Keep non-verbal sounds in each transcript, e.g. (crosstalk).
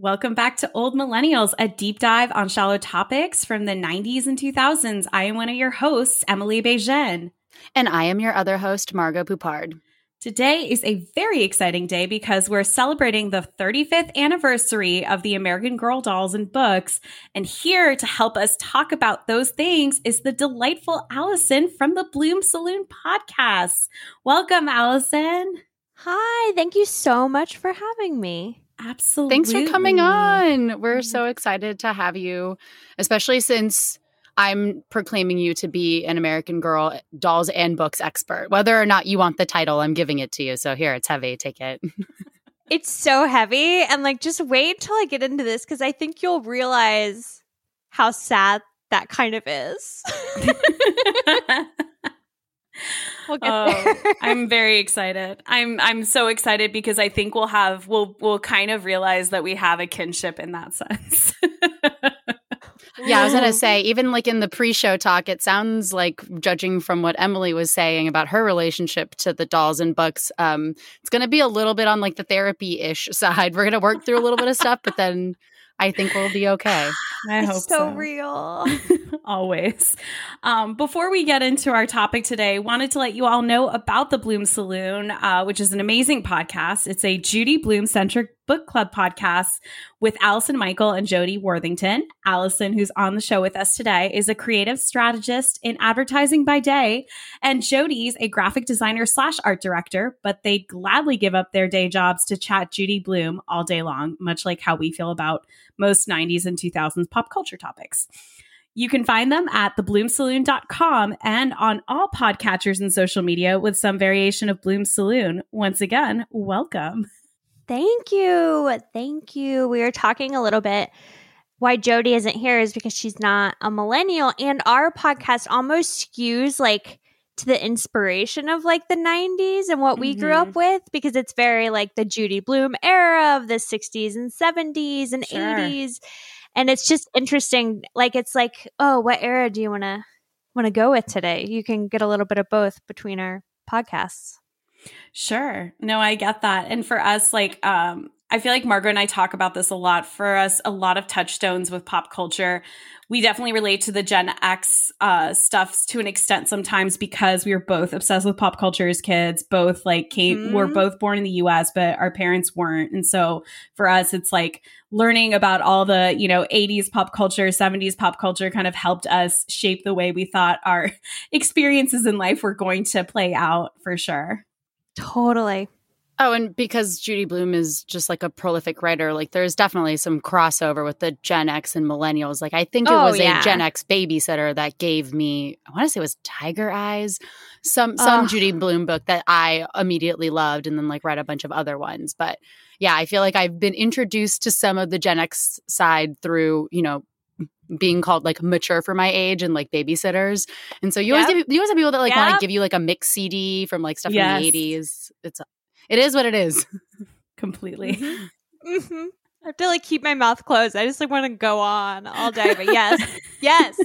Welcome back to Old Millennials, a deep dive on shallow topics from the 90s and 2000s. I am one of your hosts, Emily Bejean. And I am your other host, Margot Poupard. Today is a very exciting day because we're celebrating the 35th anniversary of the American Girl dolls and books. And here to help us talk about those things is the delightful Allison from the Bloom Saloon podcast. Welcome, Allison. Hi, thank you so much for having me. Absolutely. Thanks for coming on. We're so excited to have you, especially since I'm proclaiming you to be an American Girl dolls and books expert. Whether or not you want the title, I'm giving it to you. So here, it's heavy. Take it. (laughs) it's so heavy. And like, just wait until I get into this because I think you'll realize how sad that kind of is. (laughs) (laughs) We'll oh, (laughs) I'm very excited. I'm I'm so excited because I think we'll have we'll we'll kind of realize that we have a kinship in that sense. (laughs) yeah, I was gonna say, even like in the pre-show talk, it sounds like judging from what Emily was saying about her relationship to the dolls and books, um, it's gonna be a little bit on like the therapy-ish (laughs) side. We're gonna work through a little bit of stuff, but then I think we'll be okay. (sighs) I it's hope so, so. real. (laughs) (laughs) Always. Um, before we get into our topic today, wanted to let you all know about the Bloom Saloon, uh, which is an amazing podcast. It's a Judy Blume centric book club podcast with Allison Michael and Jody Worthington. Allison, who's on the show with us today, is a creative strategist in advertising by day, and Jody's a graphic designer slash art director, but they'd gladly give up their day jobs to chat Judy Blume all day long, much like how we feel about most 90s and 2000s pop culture topics. You can find them at thebloomsaloon.com and on all podcatchers and social media with some variation of Bloom Saloon. Once again, welcome. Thank you. Thank you. We were talking a little bit why Jody isn't here is because she's not a millennial and our podcast almost skews like to the inspiration of like the 90s and what mm-hmm. we grew up mm-hmm. with because it's very like the Judy Blume era of the 60s and 70s and sure. 80s and it's just interesting like it's like oh what era do you want to want to go with today you can get a little bit of both between our podcasts Sure. No, I get that. And for us, like, um, I feel like Margaret and I talk about this a lot. For us, a lot of touchstones with pop culture. We definitely relate to the Gen X uh, stuff to an extent sometimes because we were both obsessed with pop culture as kids. Both like came, mm-hmm. we're both born in the U.S., but our parents weren't, and so for us, it's like learning about all the you know 80s pop culture, 70s pop culture kind of helped us shape the way we thought our (laughs) experiences in life were going to play out for sure. Totally. Oh, and because Judy Blume is just like a prolific writer, like there's definitely some crossover with the Gen X and millennials. Like I think it oh, was yeah. a Gen X babysitter that gave me, I want to say it was Tiger Eyes, some some Judy Blume book that I immediately loved, and then like read a bunch of other ones. But yeah, I feel like I've been introduced to some of the Gen X side through you know being called like mature for my age and like babysitters. And so you yep. always you always have people that like yep. want to give you like a mix CD from like stuff yes. from the 80s. It's it is what it is. Completely. Mm-hmm. (laughs) (laughs) Mm-hmm. I have to like keep my mouth closed. I just like want to go on all day. But yes, (laughs) yes.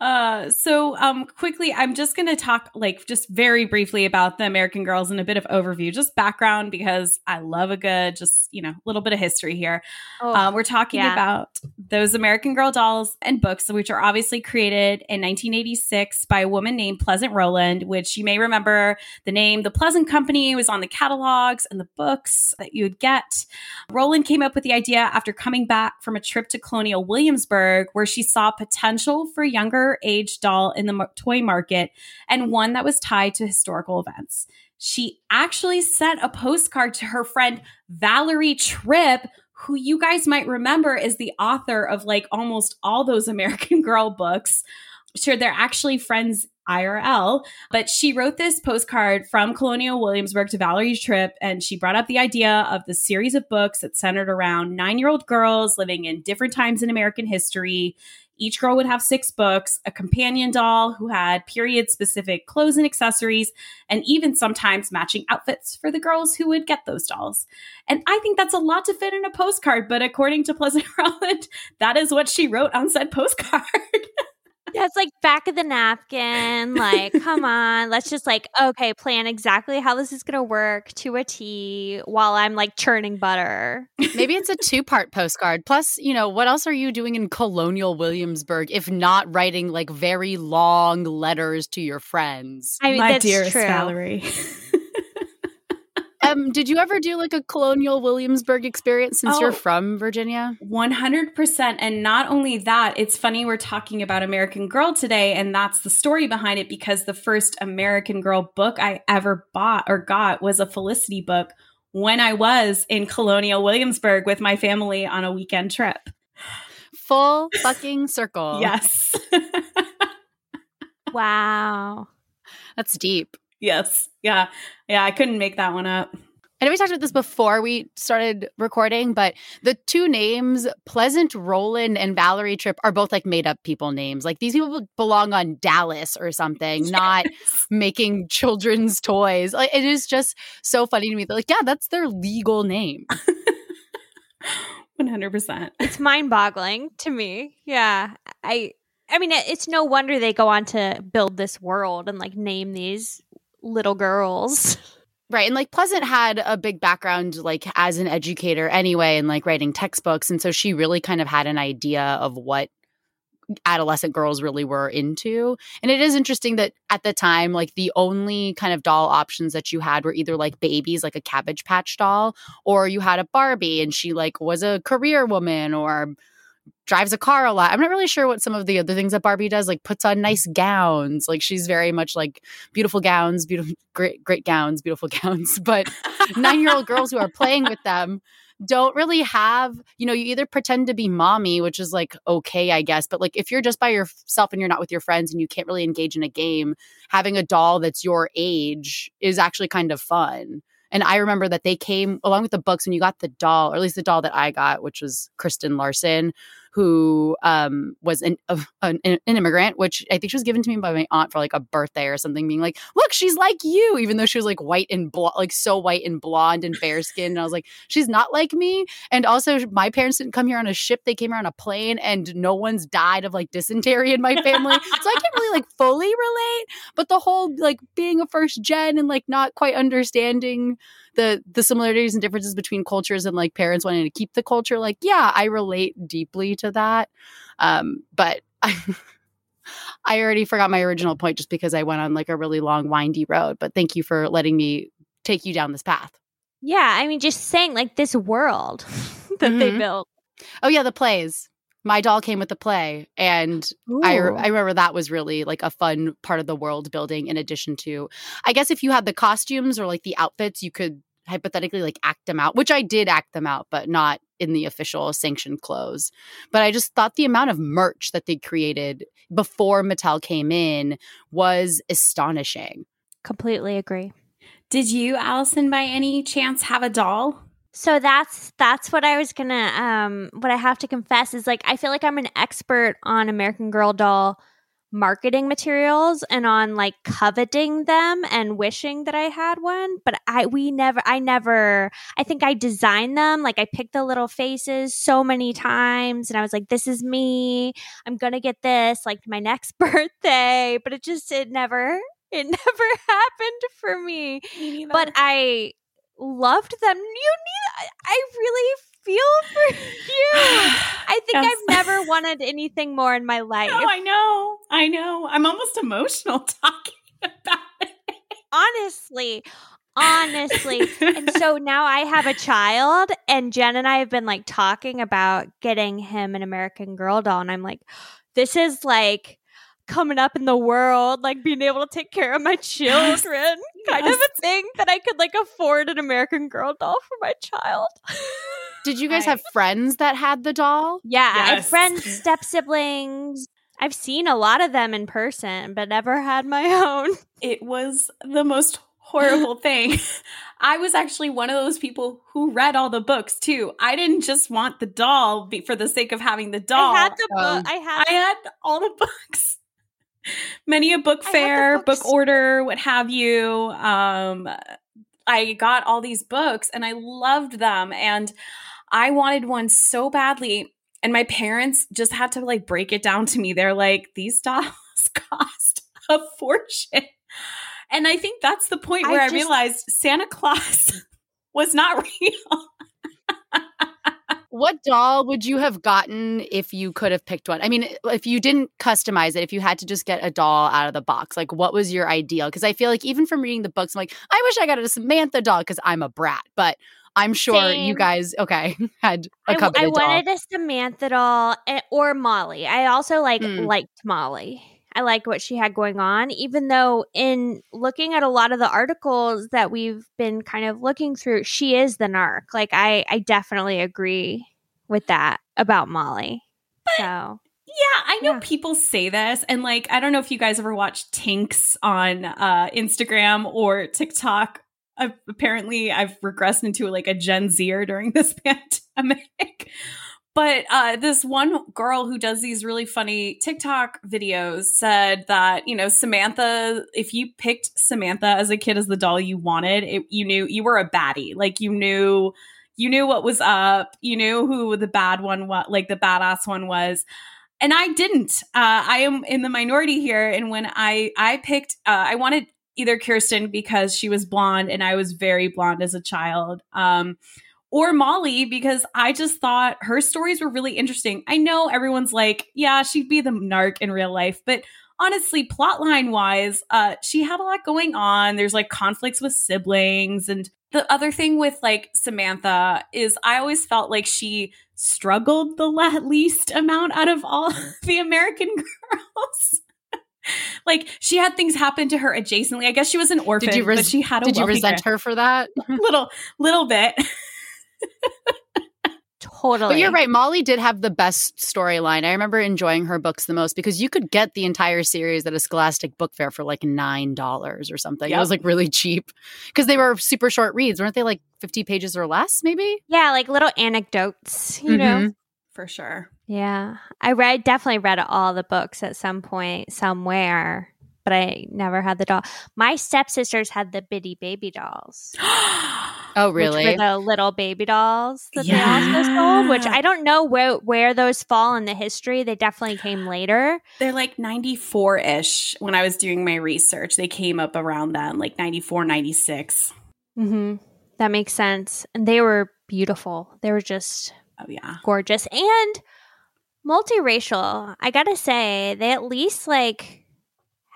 Uh, so um, quickly, I'm just going to talk like just very briefly about the American Girls and a bit of overview, just background because I love a good just you know little bit of history here. Oh, uh, we're talking yeah. about those American Girl dolls and books, which are obviously created in 1986 by a woman named Pleasant Rowland, which you may remember the name. The Pleasant Company was on the catalogs and the books that you would get. Rowland came up with the idea after coming back from a trip to Colonial Williamsburg, where she saw potential for a younger age doll in the toy market and one that was tied to historical events. She actually sent a postcard to her friend Valerie Tripp, who you guys might remember is the author of like almost all those (laughs) American Girl books. Sure, they're actually friends IRL, but she wrote this postcard from Colonial Williamsburg to Valerie Tripp, and she brought up the idea of the series of books that centered around nine year old girls living in different times in American history each girl would have six books, a companion doll who had period specific clothes and accessories, and even sometimes matching outfits for the girls who would get those dolls. And I think that's a lot to fit in a postcard, but according to Pleasant (laughs) Rowland, that is what she wrote on said postcard. (laughs) Yeah, it's like back of the napkin. Like, come on, let's just like, okay, plan exactly how this is going to work to a T while I'm like churning butter. Maybe it's a two part postcard. Plus, you know, what else are you doing in colonial Williamsburg if not writing like very long letters to your friends? I mean, My dearest true. Valerie. (laughs) Um, did you ever do like a colonial Williamsburg experience since oh, you're from Virginia? 100%. And not only that, it's funny we're talking about American Girl today, and that's the story behind it because the first American Girl book I ever bought or got was a Felicity book when I was in colonial Williamsburg with my family on a weekend trip. Full fucking circle. yes. (laughs) wow. That's deep. Yes. Yeah. Yeah. I couldn't make that one up. I know we talked about this before we started recording, but the two names, Pleasant Rowland and Valerie Tripp, are both like made up people names. Like these people belong on Dallas or something, (laughs) yes. not making children's toys. Like it is just so funny to me. They're like, yeah, that's their legal name. (laughs) 100%. It's mind boggling to me. Yeah. I, I mean, it's no wonder they go on to build this world and like name these little girls. (laughs) Right. And like Pleasant had a big background like as an educator anyway and like writing textbooks. And so she really kind of had an idea of what adolescent girls really were into. And it is interesting that at the time, like the only kind of doll options that you had were either like babies, like a cabbage patch doll, or you had a Barbie and she like was a career woman or drives a car a lot. I'm not really sure what some of the other things that Barbie does, like puts on nice gowns. Like she's very much like beautiful gowns, beautiful, great, great gowns, beautiful (laughs) gowns. But nine year old girls who are playing with them don't really have, you know, you either pretend to be mommy, which is like okay, I guess. But like if you're just by yourself and you're not with your friends and you can't really engage in a game, having a doll that's your age is actually kind of fun. And I remember that they came along with the books when you got the doll, or at least the doll that I got, which was Kirsten Larson, who um, was an, an, an, immigrant, which I think she was given to me by my aunt for like a birthday or something, being like, look, she's like you, even though she was like white and blonde, like so white and blonde and fair skinned. And I was like, she's not like me. And also, my parents didn't come here on a ship, they came here on a plane, and no one's died of like dysentery in my family. (laughs) so I can't really like fully relate. But the whole like being a first gen and like not quite understanding the the similarities and differences between cultures and like parents wanting to keep the culture like yeah i relate deeply to that. Um but i (laughs) i already forgot my original point just because i went on like a really long windy road but thank you for letting me take you down this path. Yeah i mean just saying like this world (laughs) that mm-hmm. they built. Oh yeah the plays. My doll came with the play and I, I remember that was really like a fun part of the world building in addition to i guess if you had the costumes or like the outfits you could hypothetically like act them out, which I did act them out, but not in the official sanctioned clothes. But I just thought the amount of merch that they created before Mattel came in was astonishing. Completely agree. Did you, Allison, by any chance have a doll? So that's that's what I was gonna um what I have to confess is like I feel like I'm an expert on American Girl doll marketing materials and on like coveting them and wishing that I had one. But I, we never, I never, I think I designed them. Like I picked the little faces so many times and I was like, this is me. I'm going to get this like my next (laughs) birthday. But it just, it never, it (laughs) never happened for me. me but I loved them. You need, I really feel for (laughs) you. I think yes. I've never wanted anything more in my (laughs) life. No, I know. I know. I'm almost emotional (laughs) talking about it. Honestly. Honestly. and so now I have a child, and Jen and I have been like talking about getting him an American Girl doll. And I'm like, this is like coming up in the world, like being able to take care of my (laughs) children, yes. kind of a thing that I could like afford an American Girl doll for my child. (laughs) Did you guys I, have friends that had the doll? Yeah, yes. I have friends, step siblings. I've seen a lot of them in person, but never had my (laughs) own. It was the most horrible thing. I was actually one of those people who read all the books too. I didn't just want the doll for the sake of having the doll. I had the book. Um, I had I had all the books. (laughs) Many a book fair, book order, what have you. Um I got all these books and I loved them and I wanted one so badly. And my parents just had to like break it down to me. They're like, these dolls (laughs) cost a fortune. And I think that's the point where I, just, I realized Santa Claus (laughs) was not real. What doll would you have gotten if you could have picked one? I mean, if you didn't customize it, if you had to just get a doll out of the box, like what was your ideal? Because I feel like even from reading the books, I'm like, I wish I got a Samantha doll because I'm a brat. But I'm sure Same. you guys, okay, (laughs) had a couple. I, I wanted a Samantha doll eh, or Molly. I also like mm. liked Molly. I like what she had going on, even though in looking at a lot of the articles that we've been kind of looking through, she is the narc. Like I, I definitely agree with that about Molly. But, so yeah, I know yeah. people say this, and like I don't know if you guys ever watch Tinks on uh, Instagram or TikTok I've, apparently I've regressed into like a Gen Zer during this (laughs) pandemic. But uh, this one girl who does these really funny TikTok videos said that, you know, Samantha, if you picked Samantha as a kid as the doll you wanted, it, you knew you were a baddie. Like you knew, you knew what was up. You knew who the bad one was, like the badass one was and I didn't. Uh, I am in the minority here. And when I I picked, uh, I wanted either Kirsten because she was blonde and I was very blonde as a child. Um, or Molly because I just thought her stories were really interesting. I know everyone's like, yeah, she'd be the narc in real life, but honestly, plotline wise, uh, she had a lot going on. There's like conflicts with siblings. And the other thing with like Samantha is I always felt like she struggled the least amount out of all (laughs) the American girls (laughs) like she had things happen to her adjacently. I guess she was an orphan, did you res- but she had a. Did you resent her for that? (laughs) little, little bit. Totally. But you're right. Molly did have the best storyline. I remember enjoying her books the most because you could get the entire series at a Scholastic book fair for like nine dollars or something. Yep. It was like really cheap because they were super short reads, weren't they? Like fifty pages or less, maybe. Yeah, like little anecdotes. You mm-hmm. know for sure. Yeah. I read definitely read all the books at some point somewhere, but I never had the doll. My stepsisters had the bitty baby dolls. (gasps) (gasps) (gasps) oh, really? the little baby dolls that yeah. they also sold, which I don't know where where those fall in the history. They definitely came later. They're like 94-ish when I was doing my research. They came up around then, like 94, 96. Mhm. That makes sense. And they were beautiful. They were just Oh yeah. Gorgeous and multiracial. I got to say, they at least like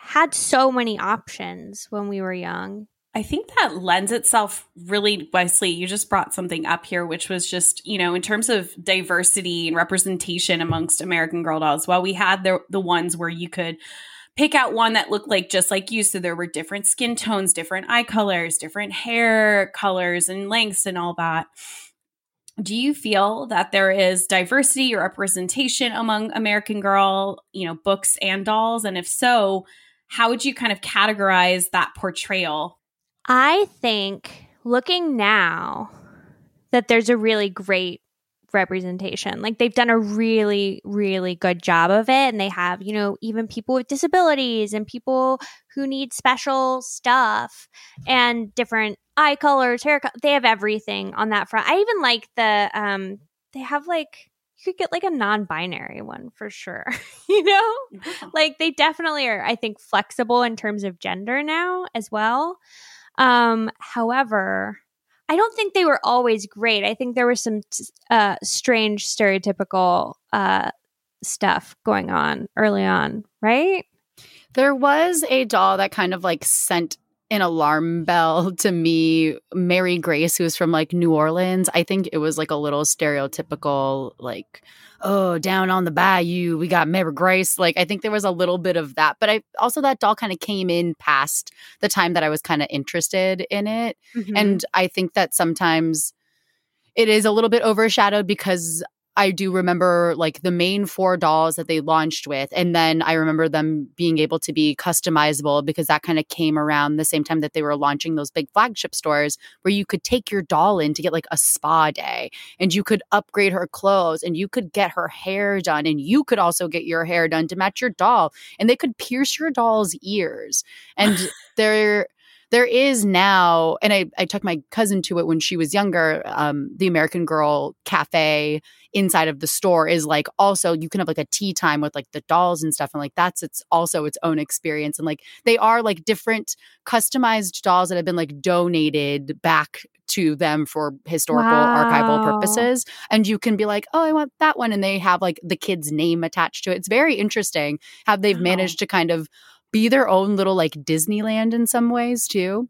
had so many options when we were young. I think that lends itself really Wesley. You just brought something up here, which was just, you know, in terms of diversity and representation amongst American Girl dolls, while we had the, the ones where you could pick out one that looked like just like you. So there were different skin tones, different eye colors, different hair colors and lengths and all that do you feel that there is diversity or representation among American Girl, you know, books and dolls? And if so, how would you kind of categorize that portrayal? I think looking now that there's a really great representation. Like they've done a really, really good job of it. And they have, you know, even people with disabilities and people who need special stuff and different eye colors, hair color. They have everything on that front. I even like the, um, they have like, you could get like a non-binary one for sure (laughs) you know yeah. like they definitely are i think flexible in terms of gender now as well um however I don't think they were always great. I think there was some uh, strange, stereotypical uh, stuff going on early on, right? There was a doll that kind of like sent an alarm (laughs) bell to me. Mary Grace, who was from like New Orleans, I think it was like a little stereotypical, like oh, down on the bayou, we got Mary Grace. Like, I think there was a little bit of that. But I also, that doll kind of came in past the time that I was kind of interested in it. Mm-hmm. And I think that sometimes it is a little bit overshadowed because I do remember like the main four dolls that they launched with. And then I remember them being able to be customizable because that kind of came around the same time that they were launching those big flagship stores where you could take your doll in to get like a spa day and you could upgrade her clothes and you could get her hair done and you could also get your hair done to match your doll and they could pierce your doll's ears. And (sighs) they're there is now, and I, I took my cousin to it when she was younger, um, the American Girl Cafe inside of the store is like also you can have like a tea time with like the dolls and stuff and like that's it's also its own experience and like they are like different customized dolls that have been like donated back to them for historical wow. archival purposes and you can be like oh i want that one and they have like the kid's name attached to it it's very interesting how they've wow. managed to kind of be their own little like Disneyland in some ways too.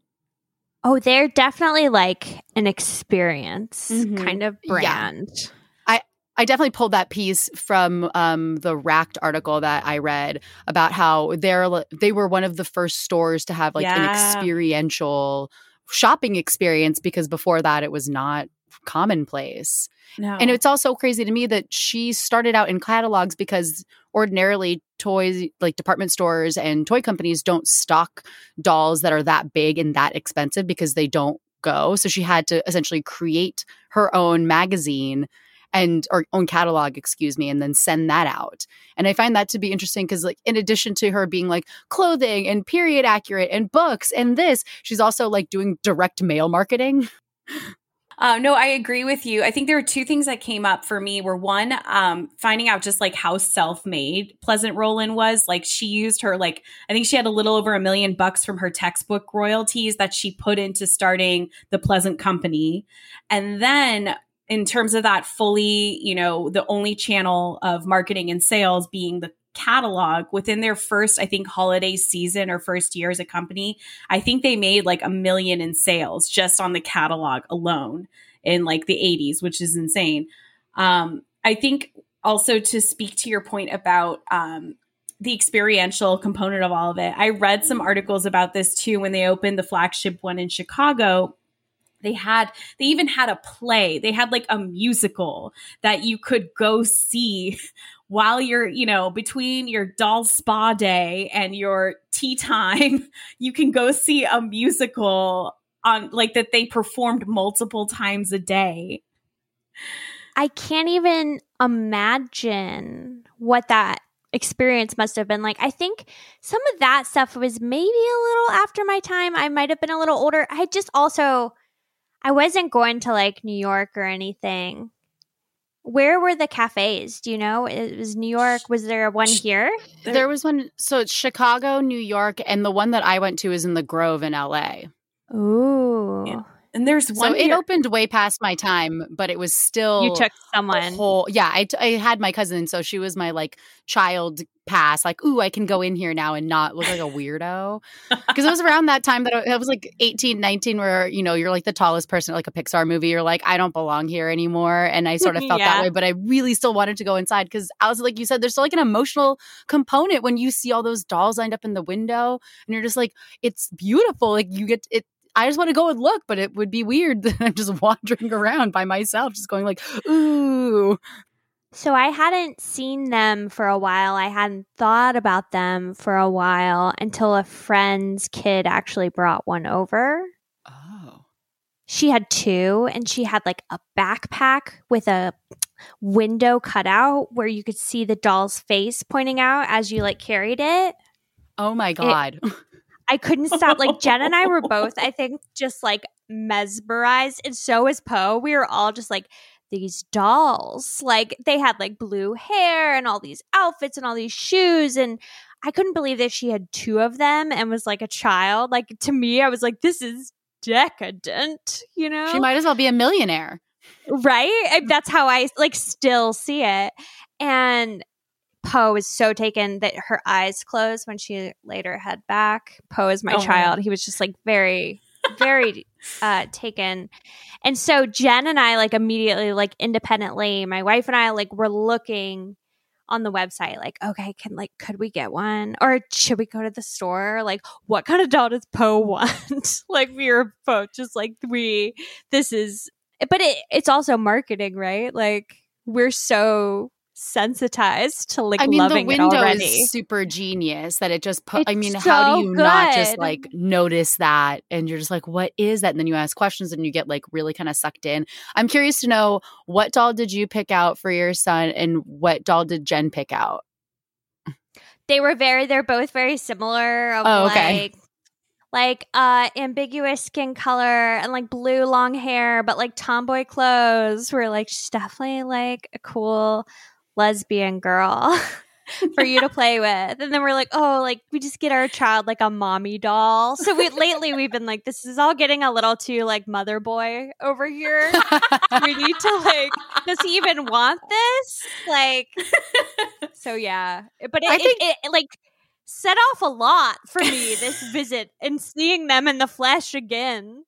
Oh, they're definitely like an experience mm-hmm. kind of brand. Yeah. I I definitely pulled that piece from um, the Racked article that I read about how they're they were one of the first stores to have like yeah. an experiential shopping experience because before that it was not commonplace. No. And it's also crazy to me that she started out in catalogs because ordinarily toys like department stores and toy companies don't stock dolls that are that big and that expensive because they don't go. So she had to essentially create her own magazine and or own catalog excuse me and then send that out and i find that to be interesting because like in addition to her being like clothing and period accurate and books and this she's also like doing direct mail marketing (laughs) Uh, no, I agree with you. I think there were two things that came up for me. Were one, um, finding out just like how self-made Pleasant Rowland was. Like she used her like I think she had a little over a million bucks from her textbook royalties that she put into starting the Pleasant Company, and then in terms of that fully, you know, the only channel of marketing and sales being the catalog within their first, I think, holiday season or first year as a company, I think they made like a million in sales just on the catalog alone in like the 80s, which is insane. Um, I think also to speak to your point about um, the experiential component of all of it, I read some articles about this too when they opened the flagship one in Chicago they had they even had a play they had like a musical that you could go see while you're, you know, between your doll spa day and your tea time, (laughs) you can go see a musical on like that they performed multiple times a day. I can't even imagine what that experience must have been like. I think some of that stuff was maybe a little after my time. I might have been a little older. I just also I wasn't going to like New York or anything. Where were the cafes? Do you know? It was New York. Was there one here? There was one. So it's Chicago, New York, and the one that I went to is in the Grove in LA. Ooh. Yeah. And there's one. So it opened way past my time, but it was still you took someone. Whole, yeah, I, t- I had my cousin, so she was my like child pass. Like, ooh, I can go in here now and not look like a weirdo. Because it was around that time that I, I, was like 18, 19, where you know you're like the tallest person at like a Pixar movie. You're like, I don't belong here anymore, and I sort of felt yeah. that way. But I really still wanted to go inside because I was like you said, there's still like an emotional component when you see all those dolls lined up in the window, and you're just like, it's beautiful. Like you get it I just want to go and look, but it would be weird (laughs) that I'm just wandering around by myself, just going like, ooh. So I hadn't seen them for a while. I hadn't thought about them for a while until a friend's kid actually brought one over. Oh. She had two and she had like a backpack with a window cutout where you could see the doll's face pointing out as you like carried it. Oh my god. It, (laughs) I couldn't stop. Like Jen and I were both, I (laughs) think, just like mesmerized, and so was Poe. We were all just like these dolls. Like they had like blue hair and all these outfits and all these shoes and I couldn't believe that she had two of them and was like a child. Like to me, I was like, this is decadent, you know? She might as well be a millionaire. Right? That's how I like still see it. And Poe is so taken that her eyes closed when she laid her head back. Poe is my oh, child. He was just like very, very (laughs) uh taken. And so Jen and I like immediately, like independently, my wife and I like were looking on the website like okay can like could we get one or should we go to the store like what kind of doll does poe (laughs) want like we were both just like we this is but it, it's also marketing right like we're so sensitized to like I mean, loving the window it already. Is super genius that it just put. I mean, so how do you good. not just like notice that and you're just like, what is that? And then you ask questions and you get like really kind of sucked in. I'm curious to know what doll did you pick out for your son and what doll did Jen pick out? They were very. They're both very similar. oh, okay. Like, like uh ambiguous skin color and like blue long hair but like tomboy clothes were like she's definitely like a cool lesbian girl (laughs) for you to play with. And then we're like, oh, like we just get our child like a mommy doll. So we lately we've been like, this is all getting a little too like mother boy over here. we need to like, does he even want this? Like, so yeah. But it, I think it, it like set off a lot for me this visit and seeing them in the flesh again.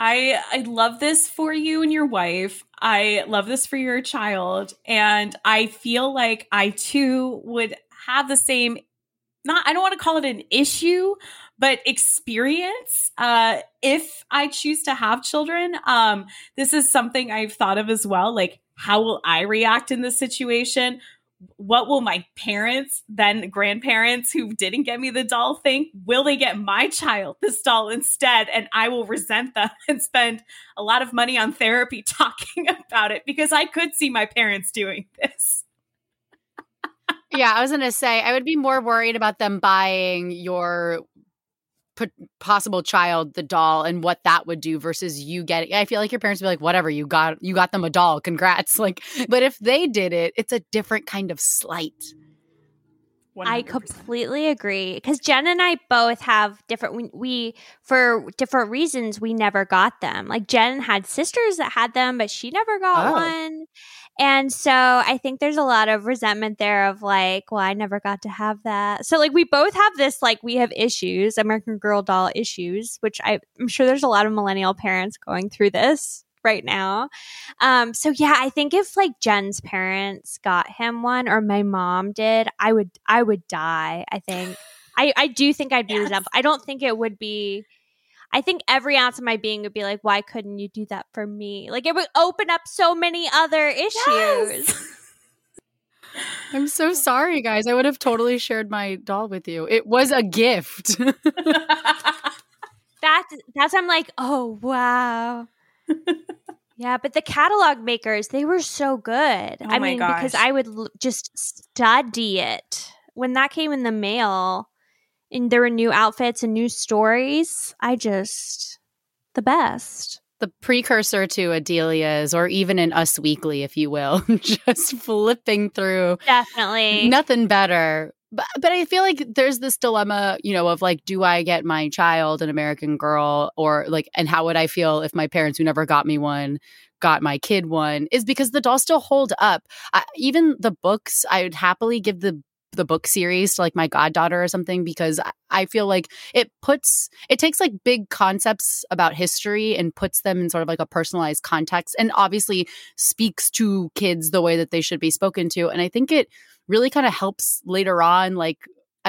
I I love this for you and your wife. I love this for your child and I feel like I too would have the same not I don't want to call it an issue, but experience uh if I choose to have children. Um this is something I've thought of as well like how will I react in this situation? What will my parents, then grandparents who didn't get me the doll think? Will they get my child this doll instead? And I will resent them (laughs) and spend a lot of money on therapy (laughs) talking about it because I could see my parents doing this. yeah, I was going to say, I would be more worried about them buying your possible child the doll and what that would do versus you getting I feel like your parents would be like whatever you got you got them a doll congrats (laughs) like but if they did it it's a different kind of slight 100%. I completely agree because Jen and I both have different. We, we, for different reasons we never got them. Like Jen had sisters that had them, but she never got oh. one. And so I think there's a lot of resentment there of like, well, I never got to have that. So like we both have this like we have issues, American Girl doll issues, which I, I'm sure there's a lot of millennial parents going through this right now. Um, so yeah, I think if like Jen's parents got him one or my mom did, I would I would die. I think. I, I do think I'd be (laughs) yes. resentful. I don't think it would be I think every ounce of my being would be like, why couldn't you do that for me? Like it would open up so many other issues. Yes. (laughs) I'm so sorry, guys. I would have totally shared my doll with you. It was a gift. (laughs) that's that's I'm like, oh wow (laughs) yeah, but the catalog makers, they were so good. Oh I mean, gosh. because I would l- just study it. When that came in the mail and there were new outfits and new stories, I just, the best. The precursor to a Delia's, or even in Us Weekly, if you will, (laughs) just flipping through. Definitely. Nothing better but but I feel like there's this dilemma, you know, of like, do I get my child an American Girl, or like, and how would I feel if my parents who never got me one got my kid one? Is because the dolls still hold up. I, even the books, I would happily give the the book series to like my goddaughter or something because I feel like it puts it takes like big concepts about history and puts them in sort of like a personalized context and obviously speaks to kids the way that they should be spoken to. And I think it really kind of helps later on like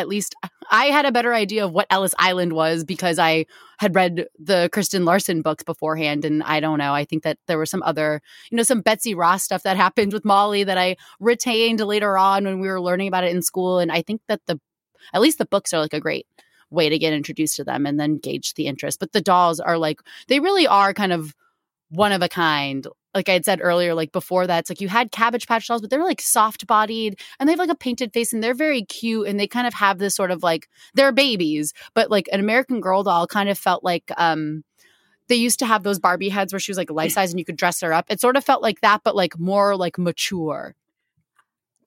at least I had a better idea of what Ellis Island was because I had read the Kirsten Larson books beforehand. And I don't know, I think that there were some other, you know, some Betsy Ross stuff that happened with Molly that I retained later on when we were learning about it in school. And I think that the, at least the books are like a great way to get introduced to them and then gauge the interest. But the dolls are like, they really are kind of one of a kind like I had said earlier, like before that, it's like you had Cabbage Patch dolls, but they're like soft bodied and they have like a painted face and they're very cute and they kind of have this sort of like they're babies, but like an American Girl doll kind of felt like um they used to have those Barbie heads where she was like life size and you could dress her up. It sort of felt like that, but like more like mature.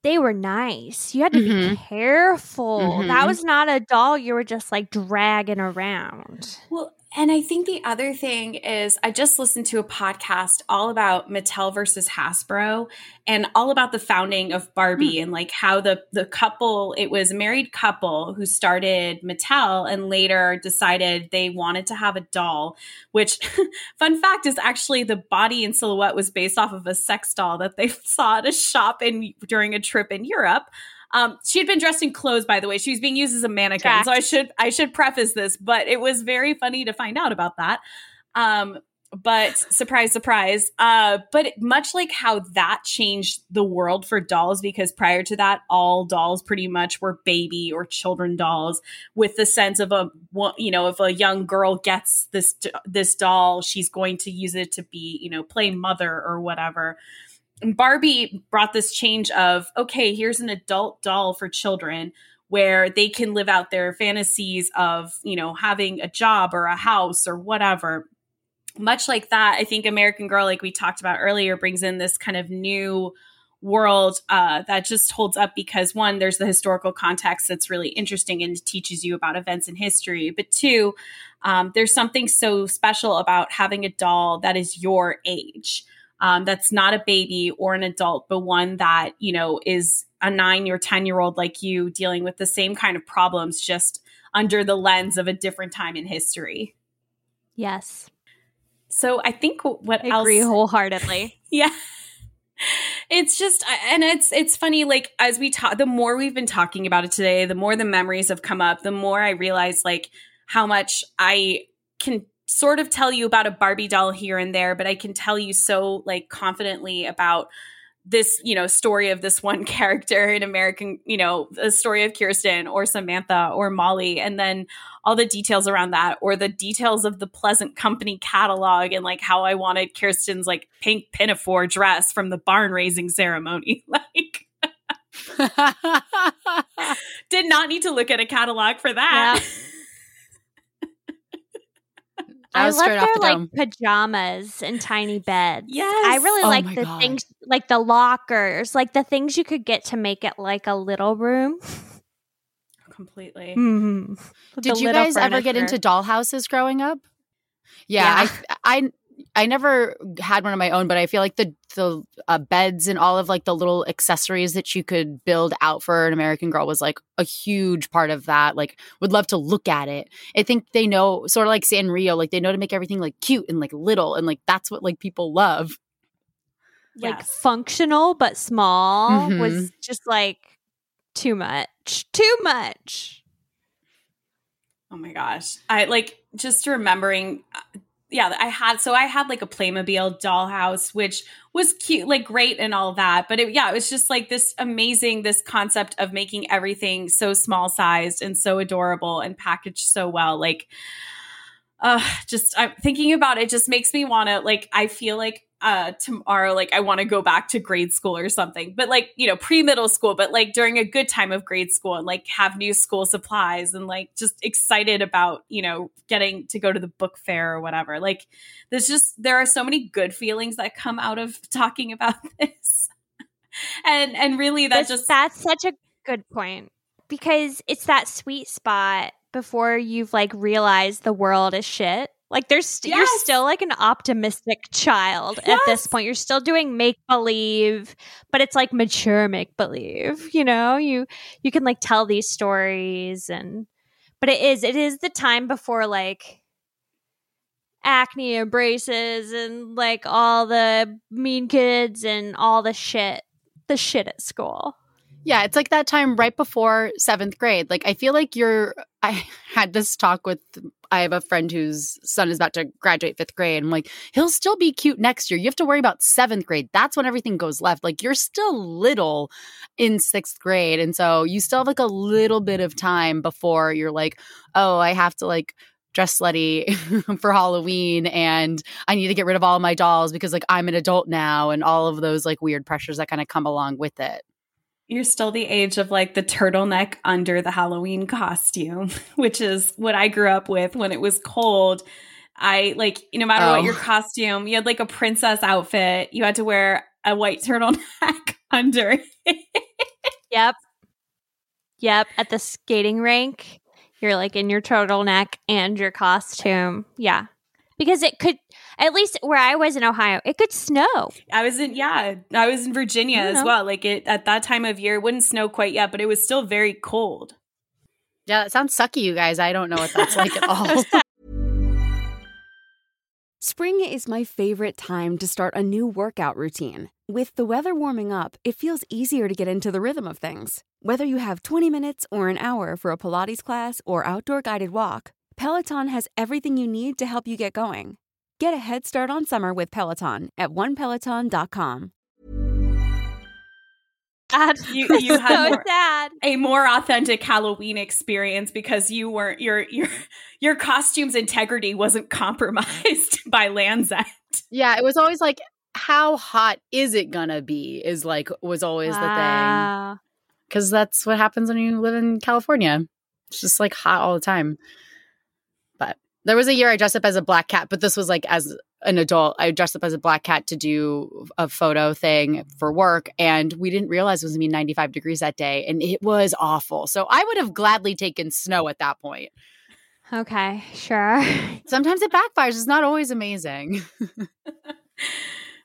They were nice. You had to mm-hmm. be careful. Mm-hmm. That was not a doll you were just like dragging around. Well, and I think the other thing is, I just listened to a podcast all about Mattel versus Hasbro and all about the founding of Barbie mm. and like how the the couple, it was a married couple who started Mattel and later decided they wanted to have a doll, which (laughs) fun fact is actually the body and silhouette was based off of a sex doll that they (laughs) saw at a shop in during a trip in Europe. Um, she had been dressed in clothes, by the way. She was being used as a mannequin. So I should I should preface this, but it was very funny to find out about that. Um, but surprise, surprise. Uh, but much like how that changed the world for dolls, because prior to that, all dolls pretty much were baby or children dolls, with the sense of a you know if a young girl gets this this doll, she's going to use it to be you know play mother or whatever. Barbie brought this change of okay, here's an adult doll for children where they can live out their fantasies of, you know, having a job or a house or whatever. Much like that, I think American Girl, like we talked about earlier, brings in this kind of new world uh, that just holds up because one, there's the historical context that's really interesting and teaches you about events in history. But two, um, there's something so special about having a doll that is your age um, that's not a baby or an adult, but one that, you know, is a nine or 10 year old like you dealing with the same kind of problems, just under the lens of a different time in history. Yes. So I think what I agree else, wholeheartedly. (laughs) yeah. It's just and it's it's funny like as we talk the more we've been talking about it today, the more the memories have come up, the more I realize like how much I can sort of tell you about a Barbie doll here and there, but I can tell you so like confidently about this, you know, story of this one (laughs) character in American, you know, the story of Kirsten or Samantha or Molly, and then all the details around that, or the details of the Pleasant Company catalog and like how I wanted Kirsten's like pink pinafore dress from the barn raising ceremony. (laughs) like, (laughs) did not need to look at a catalog for that. Yeah. I love their like pajamas and tiny beds. Yes, I really oh like the God. things like the lockers, like the things you could get to make it like a little room. Completely. Mm-hmm. Did you guys furniture. ever get into dollhouses growing up? Yeah, yeah. I, I I never had one of my own, but I feel like the the uh, beds and all of like the little accessories that you could build out for an American Girl was like a huge part of that. Like, would love to look at it. I think they know, sort of like Sanrio, like they know to make everything like cute and like little, and like that's what like people love. Like yes. functional but small mm-hmm. was just like too much, too much. Oh my gosh. I like just remembering uh, yeah, I had so I had like a Playmobil dollhouse, which was cute, like great and all that. But it, yeah, it was just like this amazing this concept of making everything so small sized and so adorable and packaged so well. Like, uh, just I'm thinking about it, just makes me want to like. I feel like uh tomorrow like i want to go back to grade school or something but like you know pre-middle school but like during a good time of grade school and like have new school supplies and like just excited about you know getting to go to the book fair or whatever like there's just there are so many good feelings that come out of (laughs) talking about (laughs) this and and really that just that's such a good point because it's that sweet spot before you've like realized the world is shit like there's st- yes. you're still like an optimistic child yes. at this point. You're still doing make believe, but it's like mature make believe, you know? You you can like tell these stories and but it is it is the time before like acne and braces and like all the mean kids and all the shit the shit at school. Yeah, it's like that time right before seventh grade. Like, I feel like you're. I had this talk with. I have a friend whose son is about to graduate fifth grade. I'm like, he'll still be cute next year. You have to worry about seventh grade. That's when everything goes left. Like, you're still little in sixth grade. And so you still have like a little bit of time before you're like, oh, I have to like dress slutty (laughs) for Halloween and I need to get rid of all my dolls because like I'm an adult now and all of those like weird pressures that kind of come along with it. You're still the age of like the turtleneck under the Halloween costume, (laughs) which is what I grew up with when it was cold. I like no matter oh. what your costume, you had like a princess outfit. You had to wear a white (laughs) turtleneck under. yep. Yep. At the skating rink, you're like in your turtleneck and your costume. Yeah. Because it could, at least where I was in Ohio, it could snow. I was in, yeah, I was in Virginia as know. well. Like it, at that time of year, it wouldn't snow quite yet, but it was still very cold. Yeah, it sounds sucky, you guys. I don't know what that's like at all. (laughs) Spring is my favorite time to start a new workout routine. With the weather warming up, it feels easier to get into the rhythm of things. Whether you have 20 minutes or an hour for a Pilates class or outdoor guided walk, Peloton has everything you need to help you get going. Get a head start on summer with Peloton at onepeloton.com. You, you had so more, sad. a more authentic Halloween experience because you weren't your your your costume's integrity wasn't compromised (laughs) by Land's End. Yeah, it was always like, how hot is it gonna be? Is like was always wow. the thing because that's what happens when you live in California. It's just like hot all the time. But there was a year I dressed up as a black cat, but this was like as an adult. I dressed up as a black cat to do a photo thing for work, and we didn't realize it was gonna be 95 degrees that day, and it was awful. So I would have gladly taken snow at that point. Okay, sure. (laughs) Sometimes it backfires. It's not always amazing. (laughs)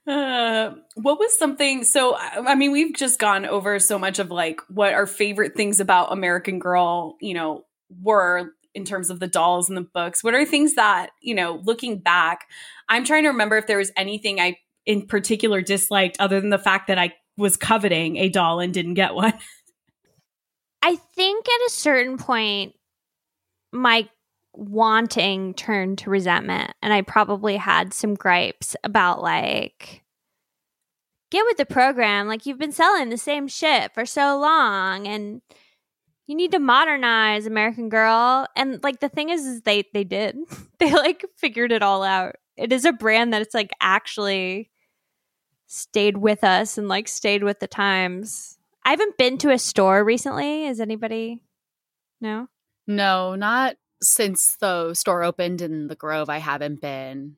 Uh, what was something so I mean we've just gone over so much of like what our favorite things about American Girl, you know, were in terms of the dolls and the books. What are things that, you know, looking back, I'm trying to remember if there was anything I in particular disliked other than the fact that I was coveting a doll and didn't get one. (laughs) I think at a certain point my wanting turned to resentment and i probably had some gripes about like get with the program like you've been selling the same shit for so long and you need to modernize american girl. And like the thing is, is they they did. (laughs) They like figured it all out. It is a brand that it's like actually stayed with us and like stayed with the times. I haven't been to a store recently. Is anybody no? No not since the store opened in the Grove, I haven't been.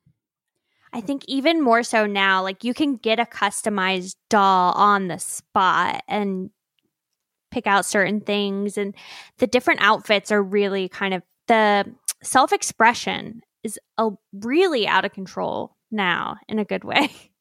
I think even more so now, like you can get a customized doll on the spot and pick out certain things. And the different outfits are really kind of the self expression is a, really out of control now in a good way. (laughs)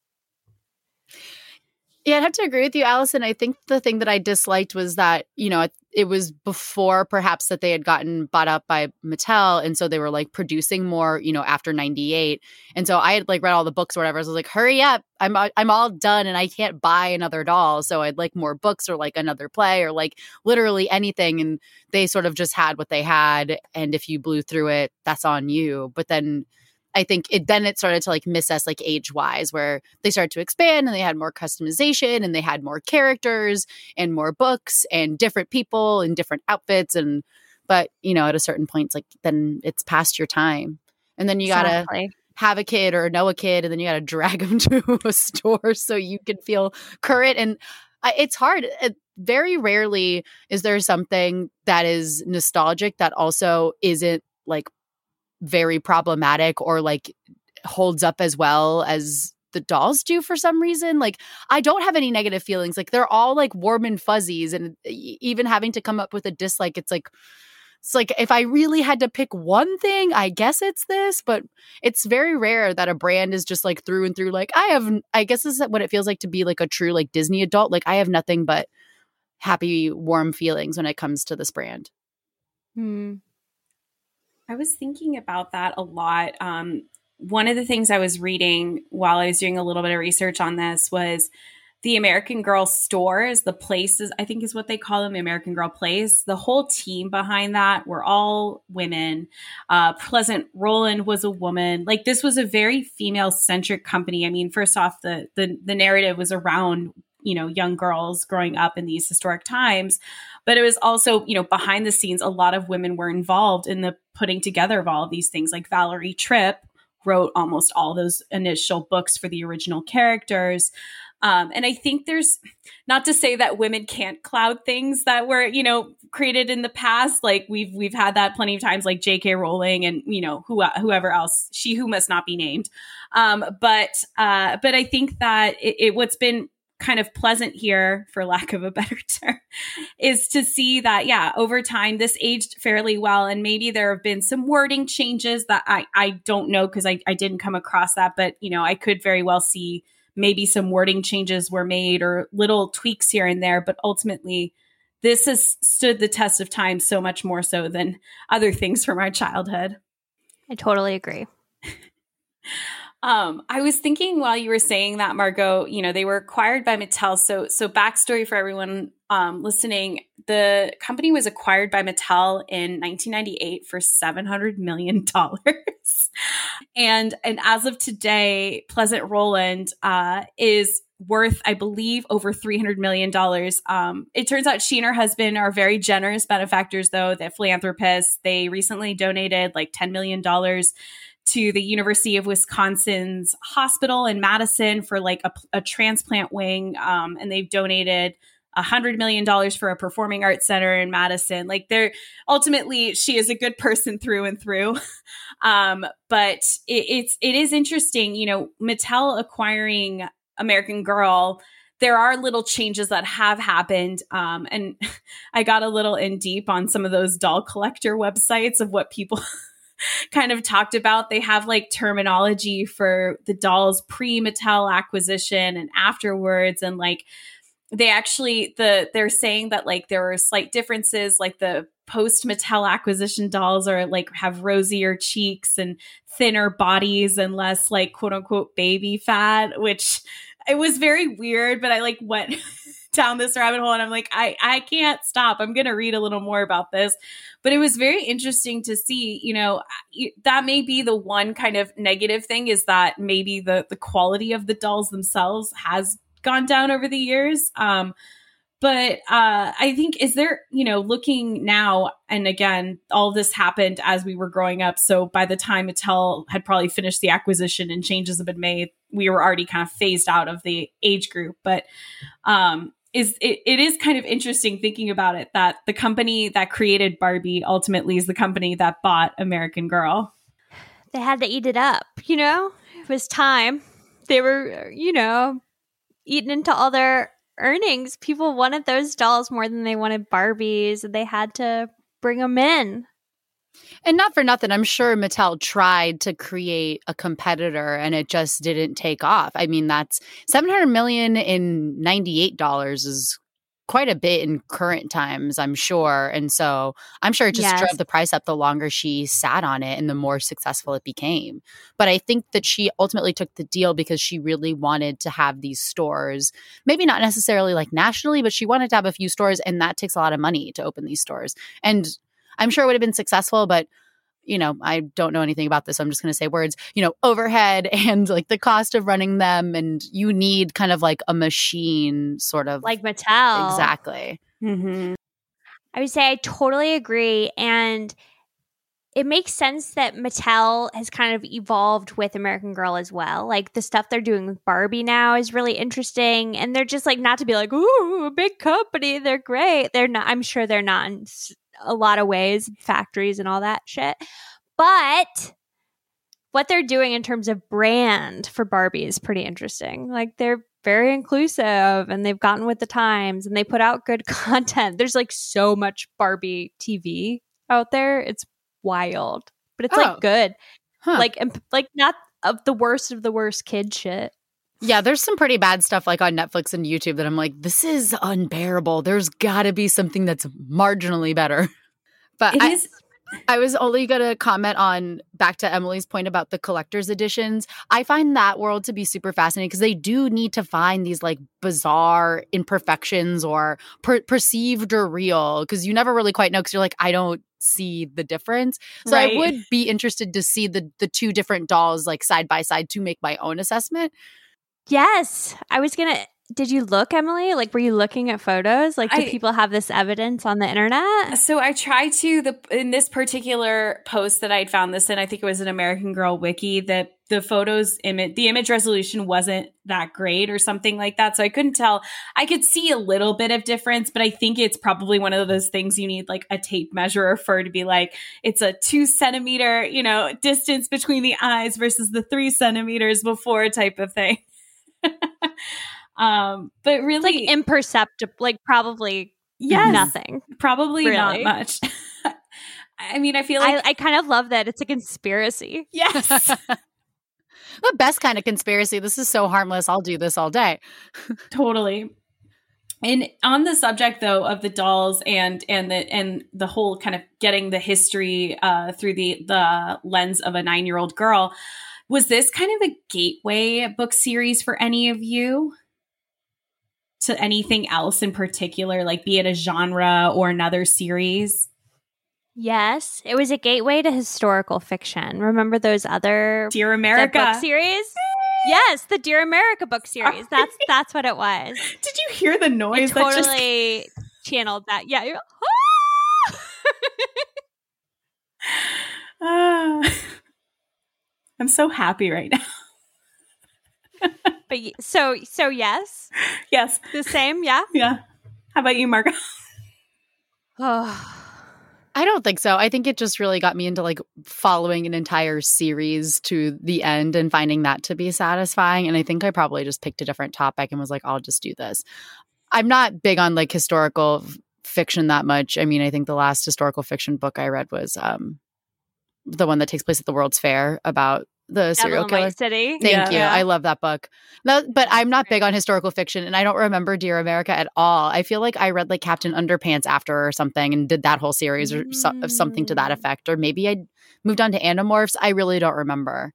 Yeah, I'd have to agree with you, Allison. I think the thing that I disliked was that, you know, it, it, was before perhaps that they had gotten bought up by Mattel. And so they were like producing more, you know, after 98. And so I had like read all the books or whatever. So I was like, hurry up. I'm, uh, I'm all done and I can't buy another doll. So I'd like more books or like another play or like literally anything. And they sort of just had what they had. And if you blew through it, that's on you. But then, I think it then it started to like miss us like age wise, where they started to expand and they had more customization and they had more characters and more books and different people and different outfits and but you know at a certain point it's like then it's past your time. And then you gotta have a kid or know a kid and then you gotta (laughs) drag them to a store so you can feel current. And it's hard. It, very rarely is there something that is nostalgic that also isn't like very problematic or like holds up as well as the dolls do for some reason. Like, I don't have any negative feelings. Like, they're all like warm and fuzzies. And even having to come up with a dislike, it's like, it's like if I really had to pick one thing, I guess it's this, but it's very rare that a brand is just like through and through. Like, I have, I guess this is what it feels like to be like a true like Disney adult. Like, I have nothing but happy, warm feelings when it comes to this brand. Hmm. I was thinking about that a lot. Um, one of the things I was reading while I was doing a little bit of research on this was the American Girl stores, the places, I think is what they call them, the American Girl Place. The whole team behind that were all women. Uh, Pleasant Rowland was a woman. Like this was a very female centric company. I mean, first off, the, the the narrative was around you know young girls growing up in these historic times but it was also you know behind the scenes a lot of women were involved in the putting together of all of these things like valerie tripp wrote almost all those initial books for the original characters um, and I think there's not to say that women can't cloud things that were, you know, created in the past. Like we've we've had that plenty of times, like J.K. Rowling and you know who whoever else, she who must not be named. Um, but uh, but I think that it, it what's been kind of pleasant here, for lack of a better (laughs) term, is to see that, yeah, over time, this aged fairly well. And maybe there have been some wording changes that I, I don't know because I, I didn't come across that. But, you know, I could very well see maybe some wording changes were made or little tweaks here and there, but ultimately, this has stood the test of time so much more so than other things from our childhood. I totally agree. (laughs) Um, I was thinking while you were saying that, Margot, you know, they were acquired by Mattel. So, so backstory for everyone um, listening: the company was acquired by Mattel in 1998 for 700 million (laughs) dollars, and and as of today, Pleasant Rowland uh, is worth, I believe, over $300 million. Um, it turns out she and her husband are very generous benefactors, though. They're philanthropists. They recently donated like $10 million to the University of Wisconsin's hospital in Madison for like a, a transplant wing. Um, and they've donated a hundred million dollars for a performing arts center in Madison. Like they're ultimately, she is a good person through and through. (laughs) um, but it, it's, it is interesting, you know, Mattel acquiring American Girl there are little changes that have happened. Um, and (laughs) I got a little in deep on some of those doll collector websites of what people (laughs) kind of talked about. They have like terminology for the dolls pre Mattel acquisition and afterwards. And like they actually, the, they're saying that like there are slight differences, like the post Mattel acquisition dolls are like have rosier cheeks and thinner bodies and less like quote unquote baby fat, which it was very weird, but I like went (laughs) down this rabbit hole and I'm like, I, I can't stop. I'm going to read a little more about this. But it was very interesting to see, you know, that may be the one kind of negative thing is that maybe the, the quality of the dolls themselves has gone down over the years. Um, but uh, I think is there, you know, looking now, and again, all this happened as we were growing up. So by the time Mattel had probably finished the acquisition and changes have been made, we were already kind of phased out of the age group. But um, is it, it is kind of interesting thinking about it that the company that created Barbie ultimately is the company that bought American Girl. They had to eat it up, you know? It was time. They were, you know, eating into all their earnings. People wanted those dolls more than they wanted Barbies, and they had to bring them in. And not for nothing, I'm sure Mattel tried to create a competitor and it just didn't take off. I mean, that's 700 million in $98 is quite a bit in current times, I'm sure. And so I'm sure it just yes. drove the price up the longer she sat on it and the more successful it became. But I think that she ultimately took the deal because she really wanted to have these stores, maybe not necessarily like nationally, but she wanted to have a few stores. And that takes a lot of money to open these stores. And I'm sure it would have been successful, but you know, I don't know anything about this. So I'm just going to say words, you know, overhead (laughs) and like the cost of running them. And you need kind of like a machine sort of like Mattel. Exactly. Mm-hmm. I would say I totally agree. And it makes sense that Mattel has kind of evolved with American Girl as well. Like the stuff they're doing with Barbie now is really interesting. And they're just like, not to be like, ooh, big company. They're great. They're not, I'm sure they're not in a lot of ways, factories and all that shit. But what they're doing in terms of brand for Barbie is pretty interesting. Like they're very inclusive and they've gotten with the times and they put out good (laughs) content. There's like so much Barbie TV out there. It's wild. But it's oh. like good. Huh. Like like not of the worst of the worst kid shit. Yeah, there's some pretty bad stuff like on Netflix and YouTube that I'm like, this is unbearable. There's got to be something that's marginally better. (laughs) But it I, is- I was only going to comment on back to Emily's point about the collector's editions. I find that world to be super fascinating because they do need to find these like bizarre imperfections or per- perceived or real because you never really quite know because you're like, I don't see the difference. So right. I would be interested to see the the two different dolls like side by side to make my own assessment. Yes, I was gonna did you look, Emily? Like, were you looking at photos? Like, do I, people have this evidence on the internet? So I tried to the in this particular post that I'd found this in. I think it was an American Girl wiki that the photos image the image resolution wasn't that great or something like that. So I couldn't tell. I could see a little bit of difference, but I think it's probably one of those things you need like a tape measure for to be like it's a two centimeter you know distance between the eyes versus the three centimeters before type of thing. (laughs) Um, but really, like imperceptible, like probably yes, nothing. Probably really. not much. (laughs) I mean, I feel like I, I, kind of love that it's a conspiracy. Yes. (laughs) the best kind of conspiracy. This is so harmless. I'll do this all day. totally. And on the subject though of the dolls and and the and the whole kind of getting the history uh, through the the lens of a nine year old girl, was this kind of a gateway book series for any of you? to anything else in particular, like be it a genre or another series? Yes, it was a gateway to historical fiction. Remember those other Dear America book series? yes, the Dear America book series. That's that's what it was. (laughs) Did you hear the noise? It totally just... channeled that. Yeah. uh, (laughs) (laughs) I'm so happy right now but so so yes, yes, the same. Yeah, yeah. How about you, Margot? oh. (sighs) I don't think so. I think it just really got me into like following an entire series to the end and finding that to be satisfying. And I think I probably just picked a different topic and was like, I'll just do this. I'm not big on like historical f- fiction that much. I mean, I think the last historical fiction book I read was um, the one that takes place at the World's Fair about the serial killer City. Thank yeah. you. Yeah. I love that book. No, but I'm not big on historical fiction, and I don't remember Dear America at all. I feel like I read like Captain Underpants after or something, and did that whole series or so, something to that mm. effect. Or maybe I moved on to Animorphs. I really don't remember.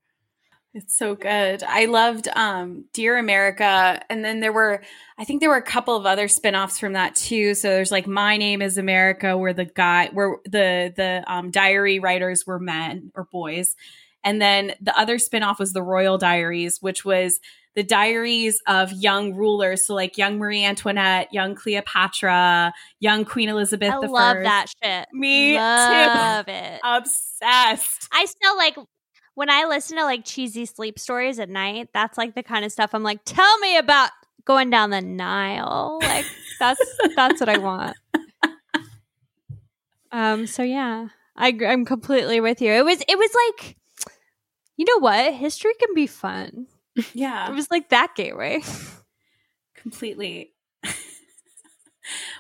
It's so good. I loved um, Dear America. And then there were, I think there were a couple of other spinoffs from that too. So there's like My Name is America, where the guy, where the, the um, diary writers were men or boys. And then the other spinoff was the Royal Diaries, which was the diaries of young rulers. So like young Marie Antoinette, young Cleopatra, young Queen Elizabeth. I love that shit. Me love too. it. Obsessed. I still like when I listen to like cheesy sleep stories at night. That's like the kind of stuff I'm like, tell me about going down the Nile. Like that's that's what I want. Um. So yeah, I, I'm completely with you. It was it was like you know what? History can be fun. Yeah. it was like that gateway. Completely. (laughs)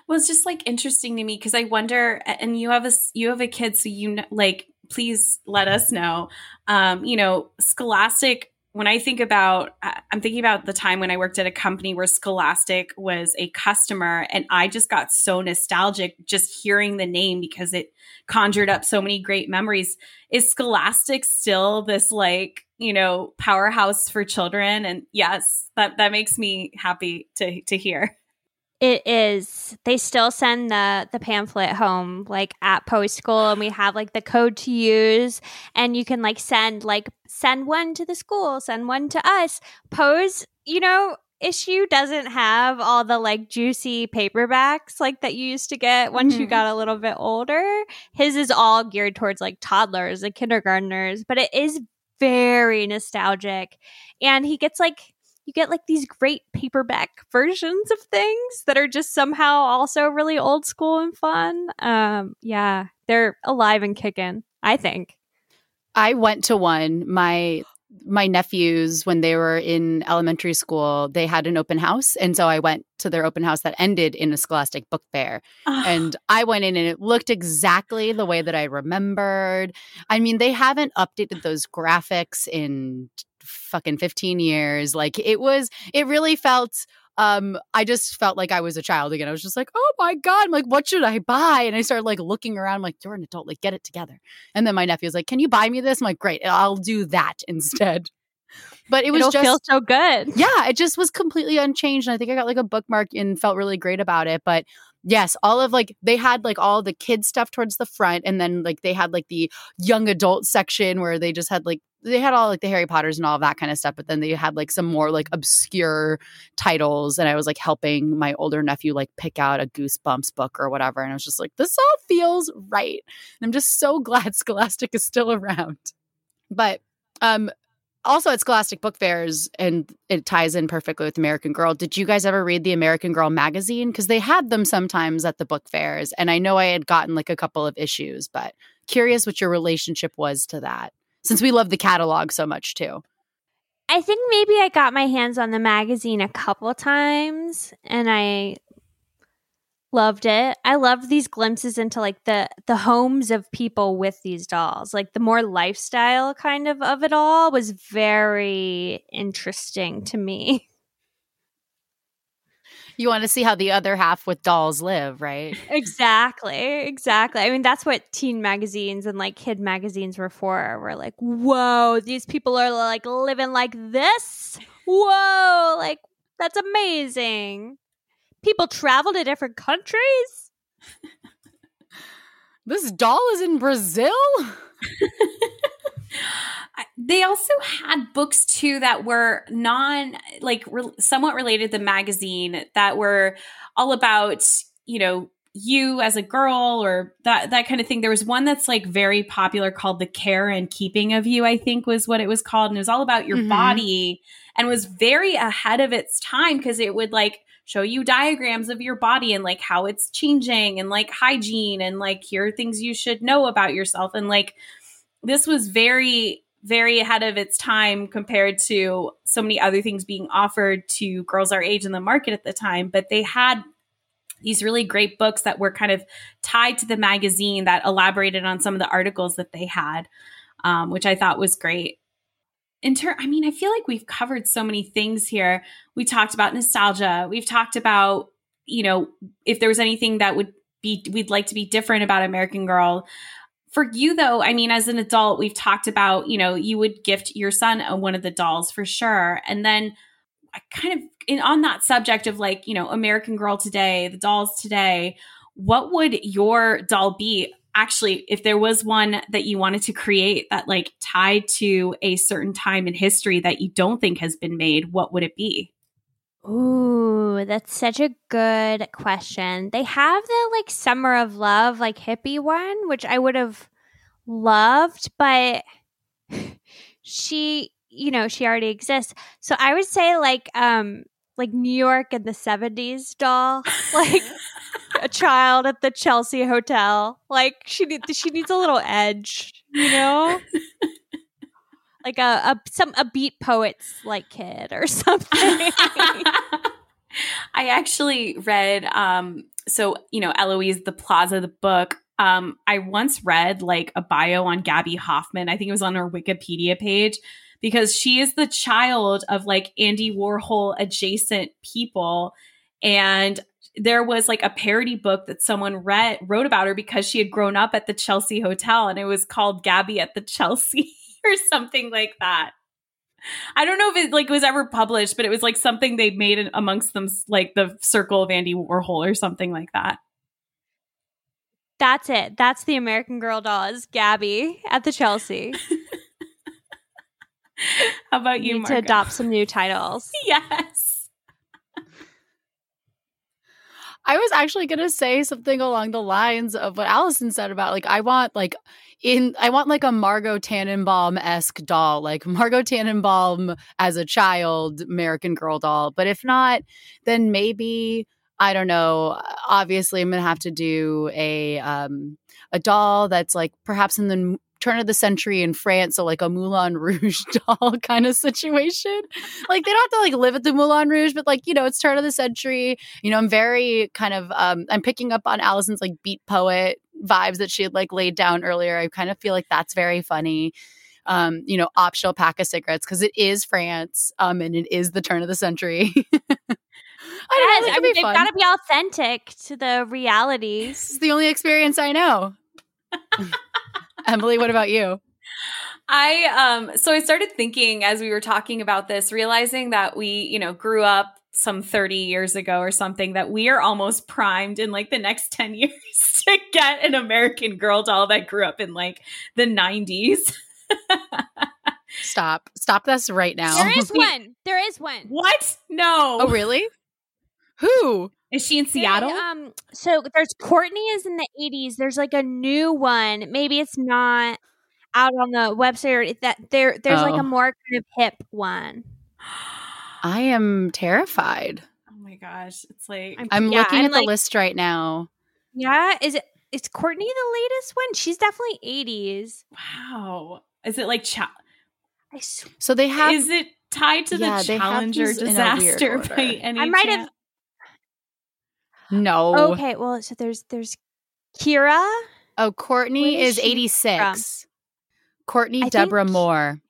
well, it's just like interesting to me because I wonder, and you have a you have a kid, so you know, like, please let us know. Um, you know, Scholastic when I think about, I'm thinking about the time when I worked at a company where Scholastic was a customer, and I just got so nostalgic just hearing the name because it conjured up so many great memories. Is Scholastic still this like, you know, powerhouse for children? And yes, that, that makes me happy to, to hear. It is. They still send the the pamphlet home like at post school and we have like the code to use and you can like send like send one to the school, send one to us. Pose, you know, issue doesn't have all the like juicy paperbacks like that you used to get once mm-hmm. you got a little bit older. His is all geared towards like toddlers and kindergartners, but it is very nostalgic. And he gets like you get like these great paperback versions of things that are just somehow also really old school and fun. Um, yeah, they're alive and kicking, I think. I went to one. My my nephews when they were in elementary school they had an open house and so i went to their open house that ended in a scholastic book fair oh. and i went in and it looked exactly the way that i remembered i mean they haven't updated those graphics in fucking 15 years. Like it was, it really felt um i just felt like i was a child again. I was just like oh my god I'm like what should i buy? And i started like looking around I'm like you're an adult like get it together. And then my nephew was like can you buy me this? I'm like great i'll do that instead. (laughs) But it was It'll just so good. Yeah it just was completely unchanged and i think i got like a bookmark and felt really great about it but Yes, all of like they had like all the kids stuff towards the front, and then like they had like the young adult section where they just had like they had all like the Harry Potters and all of that kind of stuff, but then they had like some more like obscure titles, and I was like helping my older nephew like pick out a Goosebumps book or whatever, and I was just like, this all feels right. And I'm just so (laughs) glad Scholastic is still around. But um also at Scholastic Book Fairs, and it ties in perfectly with American Girl. Did you guys ever read the American Girl magazine? Because they had them sometimes at the book fairs, and I know I had gotten like a couple of issues, but curious what your relationship was to that, since we love the catalog so much too. I think maybe I got my hands on the magazine a couple times, and I loved it. I loved these glimpses into like the the homes of people with these dolls. Like the more lifestyle kind of of it all was very interesting to me. You want to see how the other half with dolls live, right? Exactly. Exactly. I mean, that's what teen magazines and like kid magazines were for. We're like, whoa, these people are like living like this. Whoa, like that's amazing people travel to different countries. (laughs) this doll is in Brazil. (laughs) they also had books too that were non like re- somewhat related to the magazine that were all about you know you as a girl or that that kind of thing there was one that's like very popular called the care and keeping of you i think was what it was called and it was all about your mm-hmm. body and was very ahead of its time because it would like show you diagrams of your body and like how it's changing and like hygiene and like here are things you should know about yourself. And like this was very very ahead of its time compared to so many other things being offered to girls our age in the market at the time but they had these really great books that were kind of tied to the magazine that elaborated on some of the articles that they had um, which i thought was great in turn, I mean, I feel like we've covered so many things here. We talked about nostalgia. We've talked about, you know, if there was anything that would be we'd like to be different about American Girl. For you though, I mean, as an adult, we've talked about, you know, you would gift your son one of the dolls for sure. And then I kind of in on that subject of like, you know, American Girl today, the dolls today, what would your doll be? Actually if there was one that you wanted to create that like tied to a certain time in history that you don't think has been made what would it be Ooh, that's such a good question. They have the like Summer of Love, like hippie one, which I would have loved, but (laughs) she, you know, she already exists. So I would say like um like New York in the 70s doll. (laughs) Like a child at the Chelsea Hotel. Like she needs she needs a little edge, you know? like a, a some a beat poets like kid or something. (laughs) I actually read um so you know Eloise the Plaza the book um I once read like a bio on Gaby Hoffmann. I think it was on her Wikipedia page because she is the child of like Andy Warhol adjacent people and there was like a parody book that someone read wrote about her because she had grown up at the Chelsea Hotel and it was called Gaby at the Chelsea (laughs) or something like that. I don't know if it like was ever published, but it was like something they made amongst them, like the circle of Andy Warhol or something like that. That's it. That's the American Girl doll is Gaby at the Chelsea. (laughs) How about you, Need to adopt some new titles? (laughs) yes. I was actually going to say something along the lines of what Allison said about like I want like in I want like a Margot Tenenbaum esque doll, like Margot Tenenbaum as a child American Girl doll. But if not, then maybe I don't know. Obviously, I'm gonna have to do a um a doll that's like perhaps in the turn of the century in France, so like a Moulin Rouge (laughs) doll kind of situation. Like they don't have to like live at the Moulin Rouge, but like, you know, it's turn of the century. You know, I'm very kind of um I'm picking up on Allison's like beat poet vibes that she had like laid down earlier. I kind of feel like that's very funny. Um, you know, optional pack of cigarettes because it is France, um, and it is the turn of the century. (laughs) I, don't know, I mean, they've got to be authentic to the realities. It's the only experience I know. (laughs) (laughs) Emily, what about you? I um so I started thinking as we were talking about this, realizing that we, you know, grew up some 30 years ago or something that we are almost primed in like the next 10 (laughs) years to get an American Girl doll that grew up in like the 90s. Stop. Stop this right now. There is (laughs) one. There is one. What? No. Oh, really? Who? Is she in Seattle? There, um, so there's Courtney is in the 80s. There's like a new one. Maybe it's not out on the website or that there there's oh. like a oh. more kind of hip one. (gasps) I am terrified. Oh my gosh. It's like I'm, I'm yeah, looking I'm at like, the list right now. Yeah, is it is Courtney the latest one? She's definitely 80s. Wow. Is it like cha- sw- So they have Is it tied to yeah, the Challenger disaster (laughs) by any I might have No. Okay, well so there's there's Kira. Oh, Courtney is, is 86. From? Courtney I Deborah think... Moore.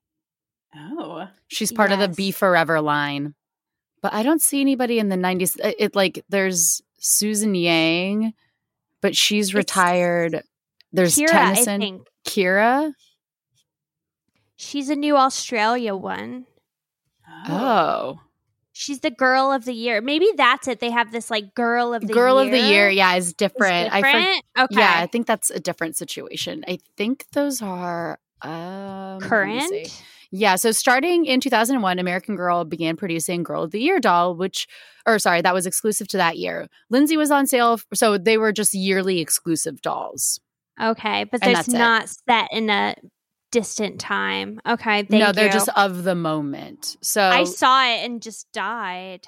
Oh. She's part yes. of the Be Forever line. But I don't see anybody in the 90s. It, it like there's Susan Yang, but she's retired. It's there's Kira, Tennyson. Kira. She's a new Australia one. Oh. oh. She's the girl of the year. Maybe that's it. They have this like girl of the girl year. of the year. Yeah, is different. different? I for- okay. Yeah, I think that's a different situation. I think those are um, current. Yeah, so starting in 2001, American Girl began producing Girl of the Year doll, which, or sorry, that was exclusive to that year. Lindsey was on sale, so they were just yearly exclusive dolls. Okay, but there's not it. set in a distant time. Okay, no, they're you. just of the moment. So I saw it and just died.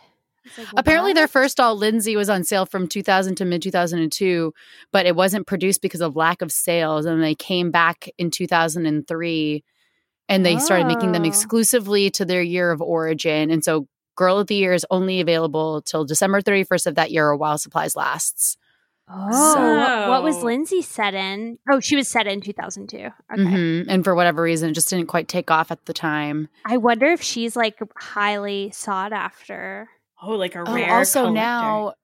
Like, Apparently, their first doll, Lindsey, was on sale from 2000 to mid 2002, but it wasn't produced because of lack of sales. And they came back in 2003 and they oh. started making them oh. exclusively to their year of origin. And so Girl of the Year is only available till December 31st of that year or while supplies lasts. Oh, so, what was Lindsey set in? Oh, she was set in 2002. Okay. Mm-hmm. And for whatever reason, it just didn't quite take off at the time. I wonder if she's like highly sought after. Oh, like a oh, rare. Also collector. now,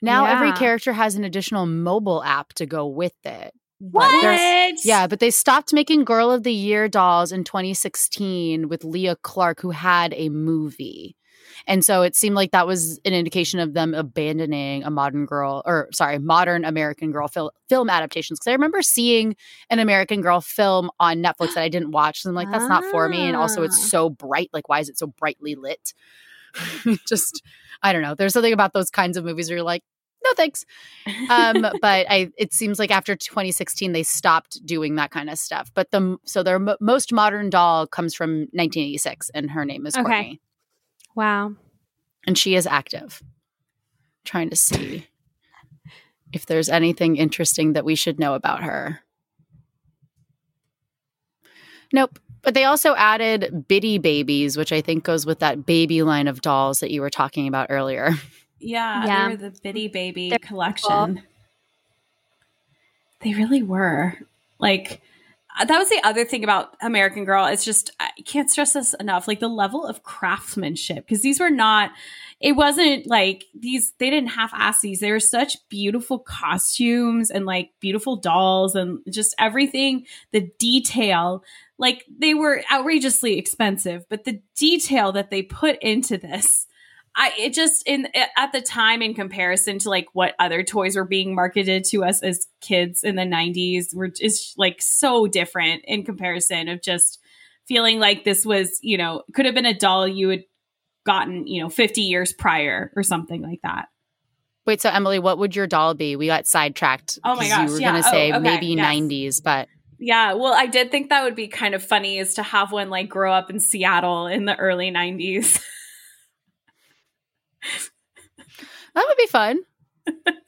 now yeah. every character has an additional mobile app to go with it. What? Yeah, but they stopped making Girl of the Year dolls in 2016 with Leah Clark, who had a movie. And so it seemed like that was an indication of them abandoning a modern girl, or sorry, modern American Girl fil- film adaptations. Because I remember seeing an American Girl film on Netflix that I didn't watch. And I'm like, that's not for me. And also, it's ah. so bright. Like, why is it so brightly lit? (laughs) Just, I don't know. There's something about those kinds of movies where you're like, no thanks. Um, (laughs) but I, it seems like after 2016 they stopped doing that kind of stuff. But the so their m- most modern doll comes from 1986, and her name is okay. Courtney. Wow. And she is active. Trying to see if there's anything interesting that we should know about her. Nope. But they also added Bitty Babies, which I think goes with that baby line of dolls that you were talking about earlier. Yeah, yeah. they were the Bitty Baby They're collection. Cool. They really were. Like that was the other thing about American Girl. It's just I can't stress this enough. Like the level of craftsmanship because these were not. It wasn't like these. They didn't half ass these. They were such beautiful costumes and like beautiful dolls and just everything. The detail, like they were outrageously expensive, but the detail that they put into this I it just in at the time in comparison to like what other toys were being marketed to us as kids in the 90s were just like so different in comparison of just feeling like this was, you know, could have been a doll you had gotten, you know, 50 years prior or something like that. Wait, so Emily, what would your doll be? We got sidetracked. Oh my gosh. You were yeah. going to oh, say oh, okay. maybe yes. 90s, but yeah, well, I did think that would be kind of funny is to have one like grow up in Seattle in the early 90s. (laughs) that would be fun.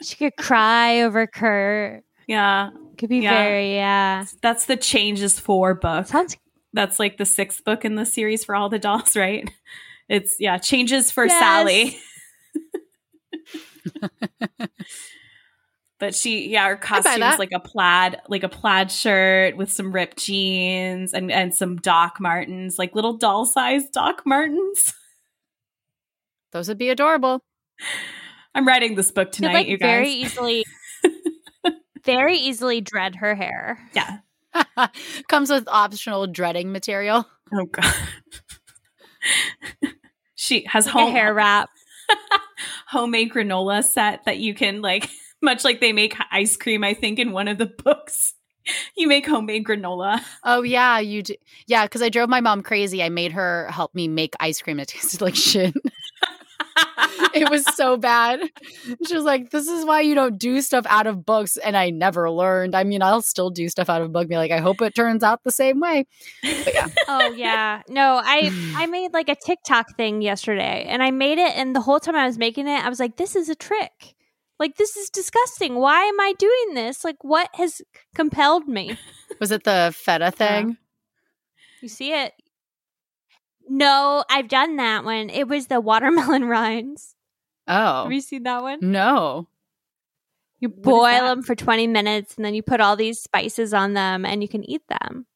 she could cry over Kurt. Yeah. Could be yeah. very, yeah. That's the Changes for book. Sounds That's like the sixth book in the series for all the dolls, (laughs) right? It's, yeah, Changes for yes. Sally. (laughs) but she, yeah, her costume is like a plaid, like a plaid shirt with some ripped jeans and, and some Doc Martens, like little doll sized Doc Martens. (laughs) Those would be adorable. I'm writing this book tonight, like you guys. Very easily, (laughs) very easily dread her hair. Yeah. (laughs) Comes with optional dreading material. Oh god. (laughs) she has like home hair wrap, homemade granola set that you can like, much like they make ice cream. I think in one of the books, you make homemade granola. Oh yeah, you do. Yeah, because I drove my mom crazy. I made her help me make ice cream. It tasted like shit. (laughs) it was so bad. She was like, "This is why you don't do stuff out of books," and I never learned. I mean, I'll still do stuff out of book. Be like, I hope it turns out the same way. But yeah. (laughs) oh yeah. No, I I (sighs) made like a TikTok thing yesterday, and I made it, and the whole time I was making it, I was like, "This is a trick." Like this is disgusting. Why am I doing this? Like what has compelled me? Was it the feta thing? Yeah. You see it? No, I've done that one. It was the watermelon (laughs) rinds. Oh. Have you seen that one? No. You boil them for 20 minutes and then you put all these spices on them and you can eat them.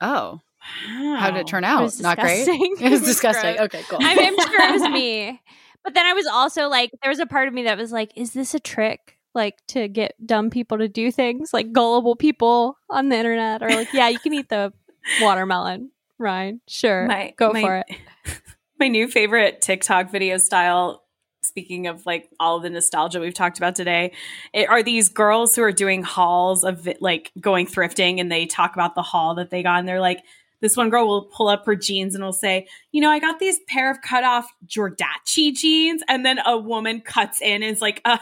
Oh. Wow. How did it turn out? was Not great. (laughs) It was (laughs) It was disgusting. Okay, cool. I mean, I'm sure it was me. But then I was also like, there was a part of me that was like, is this a trick? Like to get dumb people to do things, like gullible people on the internet, or like, yeah, you can eat the watermelon, Ryan. Sure, My- go my- for it. (laughs) my new favorite TikTok video style. Speaking of like all the nostalgia we've talked about today, it, are these girls who are doing hauls of like going thrifting, and they talk about the haul that they got, and they're like, this one girl will pull up her jeans and will say, you know, I got these pair of cut off Jordachi jeans, and then a woman cuts in and is like, uh,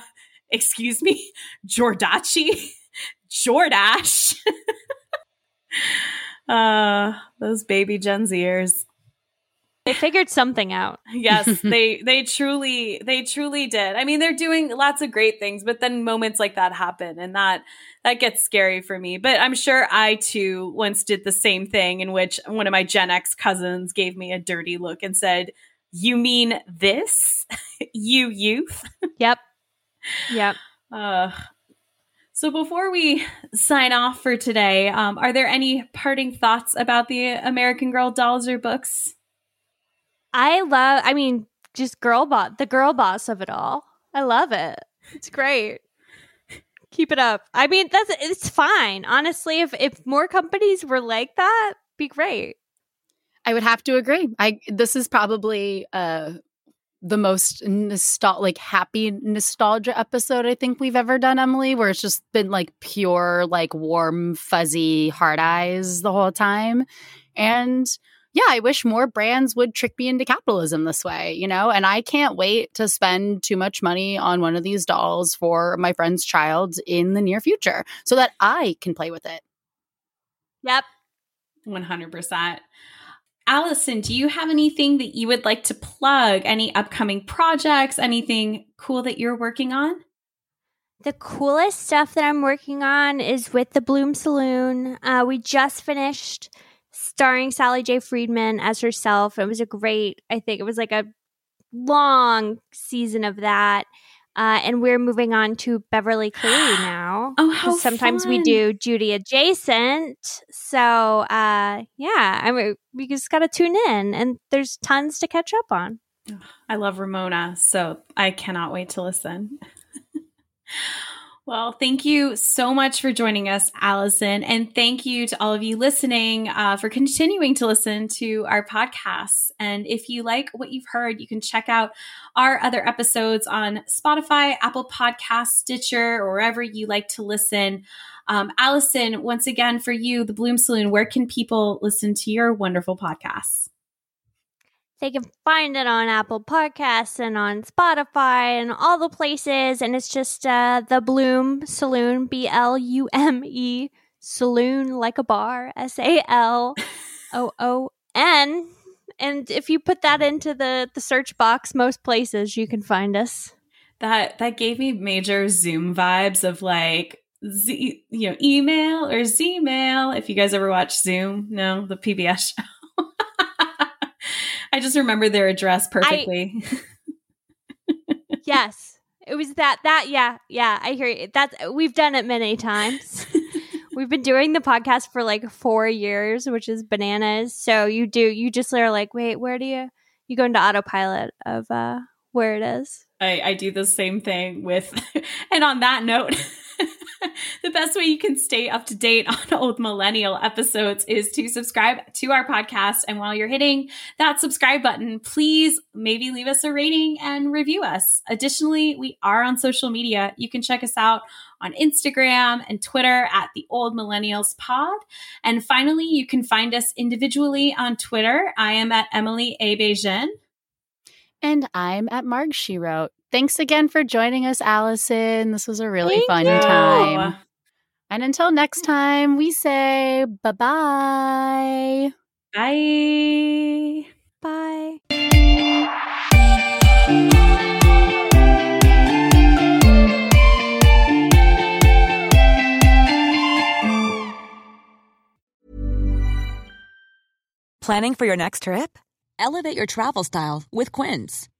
excuse me, Jordachi, (laughs) Jordash. (laughs) uh, those baby Gen Zers They figured something out. (laughs) yes (laughs) they they truly they truly did i mean they're doing lots of great things but then moments like that happen and that that gets scary for me but i'm sure i too once did the same thing in which one of my gen x cousins gave me a dirty look and said you mean this (laughs) you youth Yep. Yep. uh, so before we sign off for today um, are there any parting thoughts about the american girl dolls or books I love, I mean, just girl boss, the girl boss of it all. I love it. It's great. Keep it up. I mean, that's it's fine. Honestly, if if more companies were like that, be great. I would have to agree. I this is probably uh the most nostal like happy nostalgia episode I think we've ever done, Emily, where it's just been like pure, like warm, fuzzy hard eyes the whole time. And yeah, I wish more brands would trick me into capitalism this way, you know? And I can't wait to spend too much money on one of these dolls for my friend's child in the near future so that I can play with it. Yep. 100%. Allison, do you have anything that you would like to plug? Any upcoming projects? Anything cool that you're working on? The coolest stuff that I'm working on is with the Blume Saloon. Uh, we just finished starring Sally J. Freedman as herself. It was a great, I think it was like a long season of that. Uh, and we're moving on to Beverly (gasps) Cleary now. Oh, how sometimes we do Judy adjacent. So uh, yeah, I mean, we just got to tune in, and there's tons to catch up on. I love Ramona, so I cannot wait to listen. (laughs) well, thank you so much for joining us, Allison. And thank you to all of you listening uh, for continuing to listen to our podcasts. And if you like what you've heard, you can check out our other episodes on Spotify, Apple Podcasts, Stitcher, or wherever you like to listen. Um, Allison, once again, for you, the Blume Saloon, where can people listen to your wonderful podcasts? They can find it on Apple Podcasts and on Spotify and all the places. And it's just uh, the Blume Saloon, B L U M E, Saloon like a bar, S A L O O N. And if you put that into the, the search box, most places you can find us. that that gave me major zoom vibes of like z you know email or zmail if you guys ever watch zoom no the pbs show i just remember their address perfectly (laughs) yes. It was that, that, yeah, yeah, I hear you. That's, we've done it many times. (laughs) We've been doing the podcast for like four years, which is bananas. So you do, you just are like, wait, where do you, you go into autopilot of uh where it is. I, I do the same thing with (laughs) and on that note (laughs) the best way you can stay up to date on (laughs) old millennial episodes is to subscribe to our podcast. And while you're hitting that subscribe button, please maybe leave us a rating and review us. Additionally, we are on social media. You can check us out on Instagram and Twitter at the Old Millennials Pod. And finally, you can find us individually on Twitter. I am at Emily A. Beijing. And I'm at Marg She Wrote. Thanks again for joining us, Allison. This was a really Thank fun you. time. And until next time, we say bye-bye. Bye. Bye. Planning for your next trip? Elevate your travel style with Quince.